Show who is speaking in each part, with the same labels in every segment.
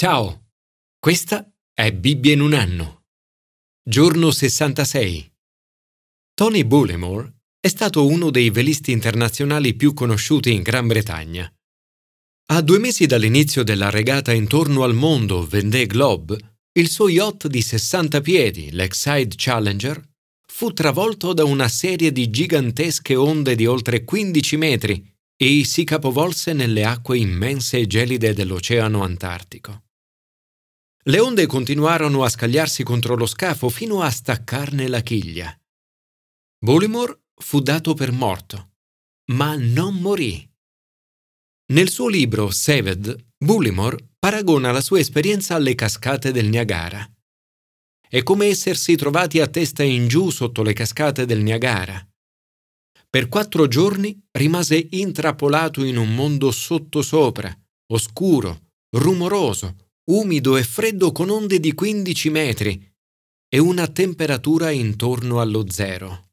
Speaker 1: Ciao, questa è Bibbia in un anno. Giorno 66. Tony Bullimore è stato uno dei velisti internazionali più conosciuti in Gran Bretagna. A due mesi dall'inizio della regata intorno al mondo Vendée Globe, il suo yacht di 60 piedi, l'Exide Challenger, fu travolto da una serie di gigantesche onde di oltre 15 metri e si capovolse nelle acque immense e gelide dell'Oceano Antartico. Le onde continuarono a scagliarsi contro lo scafo fino a staccarne la chiglia. Bullimore fu dato per morto, ma non morì. Nel suo libro Saved, Bullimore paragona la sua esperienza alle cascate del Niagara. È come essersi trovati a testa in giù sotto le cascate del Niagara. Per quattro giorni rimase intrappolato in un mondo sottosopra, oscuro, rumoroso, umido e freddo con onde di 15 metri e una temperatura intorno allo zero.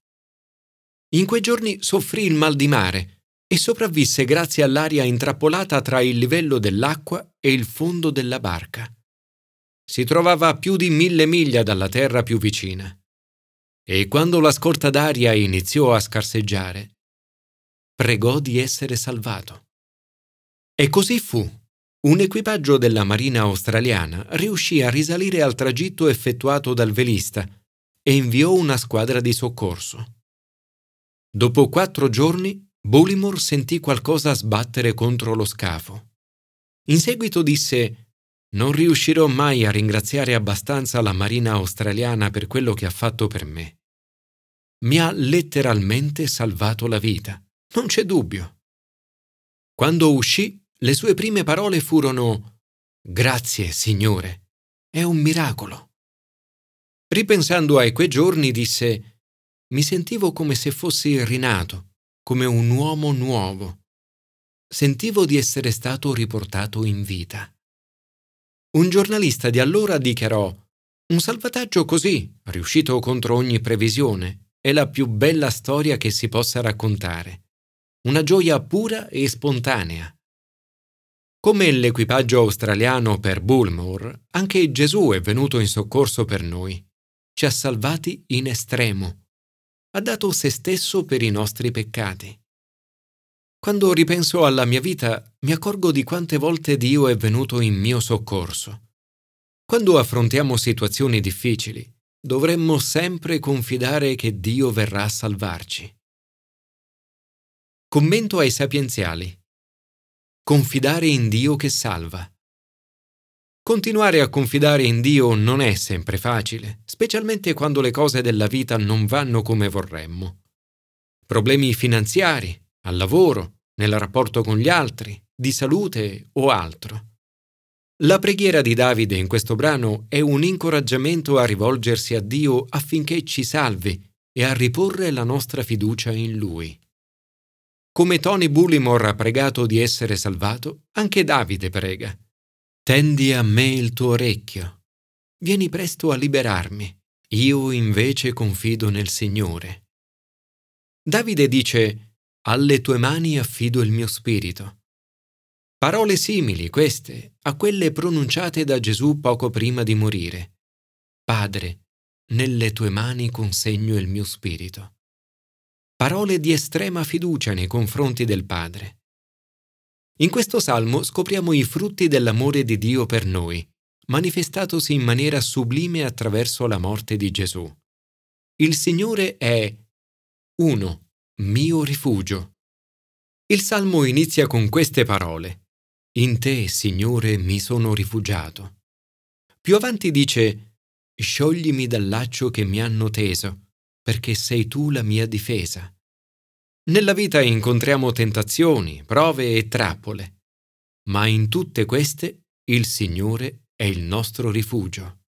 Speaker 1: In quei giorni soffrì il mal di mare e sopravvisse grazie all'aria intrappolata tra il livello dell'acqua e il fondo della barca. Si trovava a più di mille miglia dalla terra più vicina. E quando la scorta d'aria iniziò a scarseggiare, pregò di essere salvato. E così fu un equipaggio della Marina australiana riuscì a risalire al tragitto effettuato dal velista e inviò una squadra di soccorso. Dopo quattro giorni, Bullimore sentì qualcosa sbattere contro lo scafo. In seguito disse Non riuscirò mai a ringraziare abbastanza la Marina australiana per quello che ha fatto per me. Mi ha letteralmente salvato la vita, non c'è dubbio. Quando uscì, le sue prime parole furono Grazie, Signore, è un miracolo. Ripensando ai quei giorni disse Mi sentivo come se fossi rinato, come un uomo nuovo. Sentivo di essere stato riportato in vita. Un giornalista di allora dichiarò Un salvataggio così, riuscito contro ogni previsione, è la più bella storia che si possa raccontare. Una gioia pura e spontanea. Come l'equipaggio australiano per Bullmore, anche Gesù è venuto in soccorso per noi. Ci ha salvati in estremo. Ha dato se stesso per i nostri peccati. Quando ripenso alla mia vita, mi accorgo di quante volte Dio è venuto in mio soccorso. Quando affrontiamo situazioni difficili, dovremmo sempre confidare che Dio verrà a salvarci. Commento ai sapienziali. Confidare in Dio che salva. Continuare a confidare in Dio non è sempre facile, specialmente quando le cose della vita non vanno come vorremmo. Problemi finanziari, al lavoro, nel rapporto con gli altri, di salute o altro. La preghiera di Davide in questo brano è un incoraggiamento a rivolgersi a Dio affinché ci salvi e a riporre la nostra fiducia in Lui. Come Tony Bullimore ha pregato di essere salvato, anche Davide prega. Tendi a me il tuo orecchio. Vieni presto a liberarmi. Io invece confido nel Signore. Davide dice, Alle tue mani affido il mio spirito. Parole simili queste a quelle pronunciate da Gesù poco prima di morire. Padre, nelle tue mani consegno il mio spirito parole di estrema fiducia nei confronti del Padre. In questo salmo scopriamo i frutti dell'amore di Dio per noi, manifestatosi in maniera sublime attraverso la morte di Gesù. Il Signore è 1. Mio rifugio. Il salmo inizia con queste parole. In te, Signore, mi sono rifugiato. Più avanti dice, Scioglimi dal laccio che mi hanno teso perché sei tu la mia difesa. Nella vita incontriamo tentazioni, prove e trappole, ma in tutte queste il Signore è il nostro rifugio.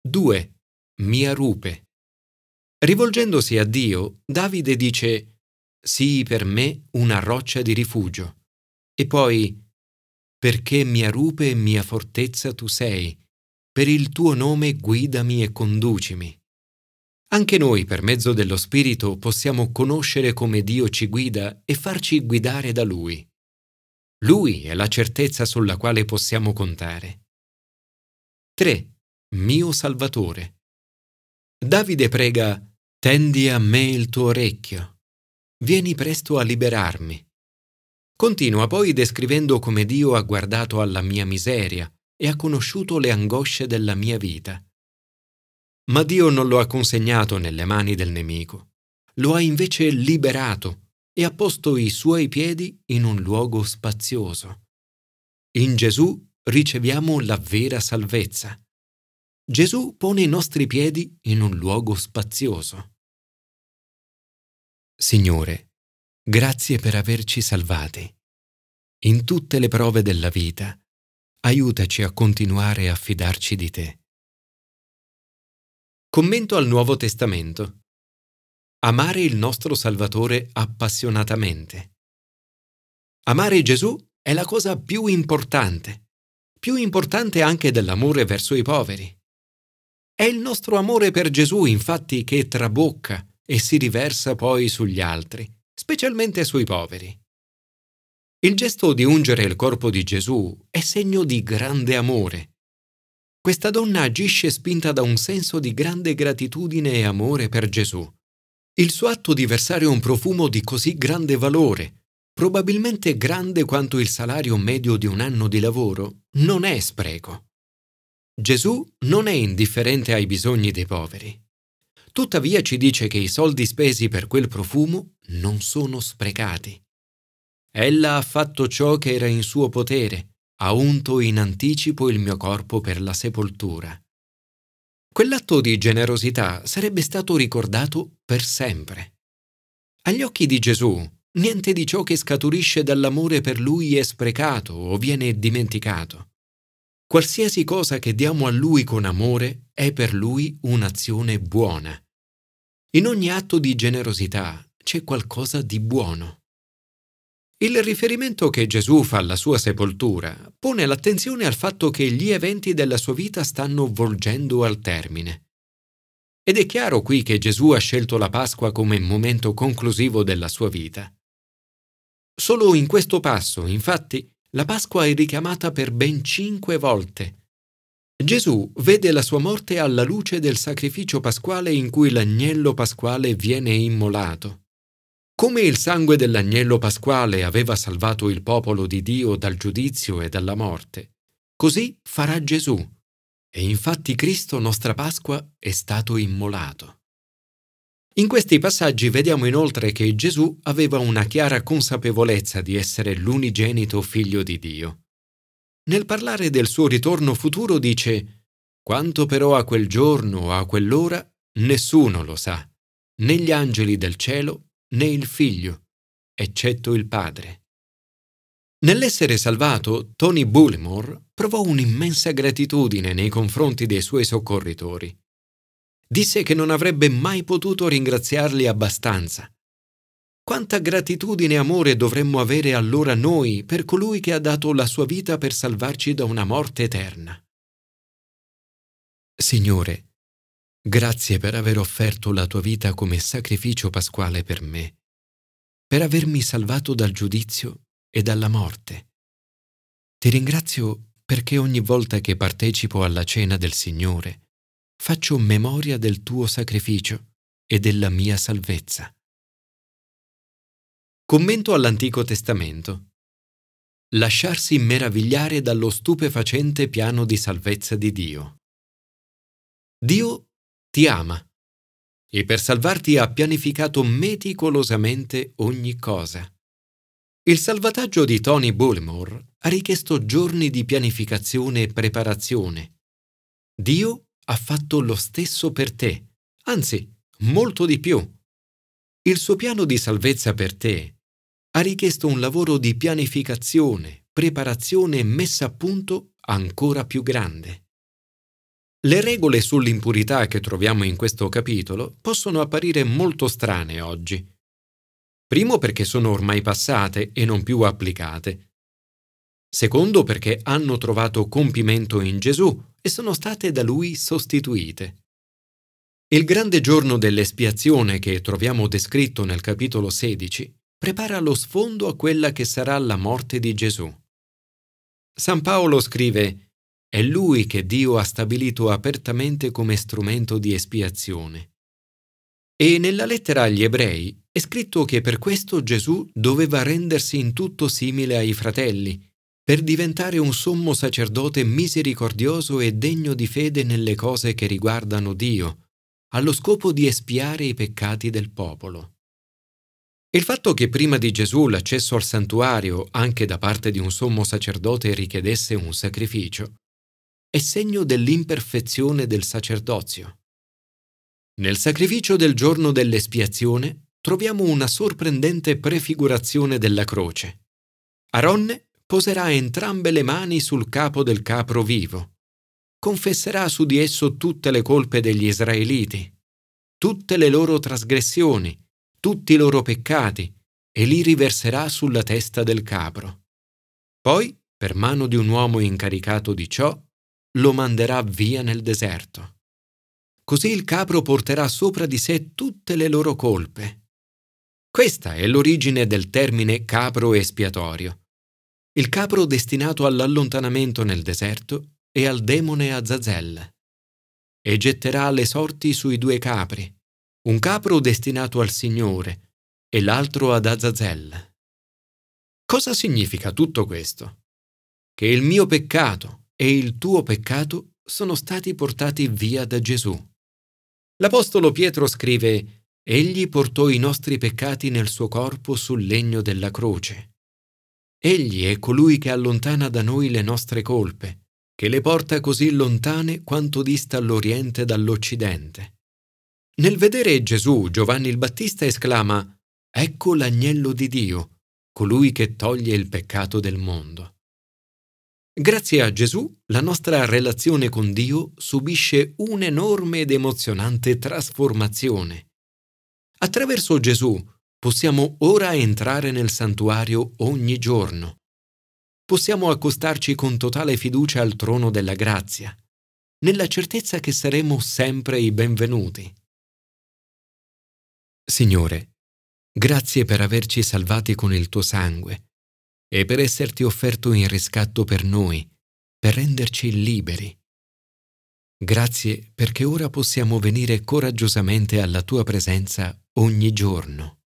Speaker 1: 2. Mia rupe. Rivolgendosi a Dio, Davide dice, Sii per me una roccia di rifugio. E poi, perché mia rupe e mia fortezza tu sei, per il tuo nome guidami e conducimi. Anche noi, per mezzo dello Spirito, possiamo conoscere come Dio ci guida e farci guidare da Lui. Lui è la certezza sulla quale possiamo contare. 3. Mio Salvatore. Davide prega, tendi a me il tuo orecchio. Vieni presto a liberarmi. Continua poi descrivendo come Dio ha guardato alla mia miseria e ha conosciuto le angosce della mia vita. Ma Dio non lo ha consegnato nelle mani del nemico, lo ha invece liberato e ha posto i suoi piedi in un luogo spazioso. In Gesù riceviamo la vera salvezza. Gesù pone i nostri piedi in un luogo spazioso. Signore, grazie per averci salvati. In tutte le prove della vita, aiutaci a continuare a fidarci di te. Commento al Nuovo Testamento. Amare il nostro Salvatore appassionatamente. Amare Gesù è la cosa più importante, più importante anche dell'amore verso i poveri. È il nostro amore per Gesù, infatti, che trabocca e si riversa poi sugli altri, specialmente sui poveri. Il gesto di ungere il corpo di Gesù è segno di grande amore. Questa donna agisce spinta da un senso di grande gratitudine e amore per Gesù. Il suo atto di versare un profumo di così grande valore, probabilmente grande quanto il salario medio di un anno di lavoro, non è spreco. Gesù non è indifferente ai bisogni dei poveri. Tuttavia ci dice che i soldi spesi per quel profumo non sono sprecati. Ella ha fatto ciò che era in suo potere, ha unto in anticipo il mio corpo per la sepoltura. Quell'atto di generosità sarebbe stato ricordato per sempre. Agli occhi di Gesù, niente di ciò che scaturisce dall'amore per lui è sprecato o viene dimenticato. Qualsiasi cosa che diamo a lui con amore è per lui un'azione buona. In ogni atto di generosità c'è qualcosa di buono. Il riferimento che Gesù fa alla sua sepoltura pone l'attenzione al fatto che gli eventi della sua vita stanno volgendo al termine. Ed è chiaro qui che Gesù ha scelto la Pasqua come momento conclusivo della sua vita. Solo in questo passo, infatti, la Pasqua è richiamata per ben cinque volte. Gesù vede la sua morte alla luce del sacrificio pasquale in cui l'agnello pasquale viene immolato. Come il sangue dell'agnello pasquale aveva salvato il popolo di Dio dal giudizio e dalla morte, così farà Gesù. E infatti Cristo, nostra Pasqua, è stato immolato. In questi passaggi vediamo inoltre che Gesù aveva una chiara consapevolezza di essere l'unigenito figlio di Dio. Nel parlare del suo ritorno futuro dice, quanto però a quel giorno o a quell'ora, nessuno lo sa, né gli angeli del cielo né il figlio, eccetto il padre. Nell'essere salvato, Tony Bullimore provò un'immensa gratitudine nei confronti dei suoi soccorritori. Disse che non avrebbe mai potuto ringraziarli abbastanza. Quanta gratitudine e amore dovremmo avere allora noi per colui che ha dato la sua vita per salvarci da una morte eterna. Signore, Grazie per aver offerto la tua vita come sacrificio pasquale per me, per avermi salvato dal giudizio e dalla morte. Ti ringrazio perché ogni volta che partecipo alla cena del Signore faccio memoria del tuo sacrificio e della mia salvezza. Commento all'Antico Testamento. Lasciarsi meravigliare dallo stupefacente piano di salvezza di Dio. Dio ti ama e per salvarti ha pianificato meticolosamente ogni cosa. Il salvataggio di Tony Bullimore ha richiesto giorni di pianificazione e preparazione. Dio ha fatto lo stesso per te, anzi, molto di più. Il suo piano di salvezza per te ha richiesto un lavoro di pianificazione, preparazione e messa a punto ancora più grande. Le regole sull'impurità che troviamo in questo capitolo possono apparire molto strane oggi. Primo perché sono ormai passate e non più applicate. Secondo perché hanno trovato compimento in Gesù e sono state da lui sostituite. Il grande giorno dell'espiazione che troviamo descritto nel capitolo 16 prepara lo sfondo a quella che sarà la morte di Gesù. San Paolo scrive, è lui che Dio ha stabilito apertamente come strumento di espiazione. E nella lettera agli ebrei è scritto che per questo Gesù doveva rendersi in tutto simile ai fratelli, per diventare un sommo sacerdote misericordioso e degno di fede nelle cose che riguardano Dio, allo scopo di espiare i peccati del popolo. Il fatto che prima di Gesù l'accesso al santuario anche da parte di un sommo sacerdote richiedesse un sacrificio è segno dell'imperfezione del sacerdozio. Nel sacrificio del giorno dell'espiazione troviamo una sorprendente prefigurazione della croce. Aronne poserà entrambe le mani sul capo del capro vivo. Confesserà su di esso tutte le colpe degli israeliti, tutte le loro trasgressioni, tutti i loro peccati, e li riverserà sulla testa del capro. Poi, per mano di un uomo incaricato di ciò, lo manderà via nel deserto. Così il capro porterà sopra di sé tutte le loro colpe. Questa è l'origine del termine capro espiatorio il capro destinato all'allontanamento nel deserto e al demone Azazel. E getterà le sorti sui due capri, un capro destinato al Signore e l'altro ad Azazel. Cosa significa tutto questo? Che il mio peccato e il tuo peccato sono stati portati via da Gesù. L'Apostolo Pietro scrive, Egli portò i nostri peccati nel suo corpo sul legno della croce. Egli è colui che allontana da noi le nostre colpe, che le porta così lontane quanto dista l'Oriente dall'Occidente. Nel vedere Gesù, Giovanni il Battista esclama, Ecco l'agnello di Dio, colui che toglie il peccato del mondo. Grazie a Gesù, la nostra relazione con Dio subisce un'enorme ed emozionante trasformazione. Attraverso Gesù Possiamo ora entrare nel santuario ogni giorno. Possiamo accostarci con totale fiducia al trono della grazia, nella certezza che saremo sempre i benvenuti. Signore, grazie per averci salvati con il tuo sangue e per esserti offerto in riscatto per noi, per renderci liberi. Grazie perché ora possiamo venire coraggiosamente alla tua presenza ogni giorno.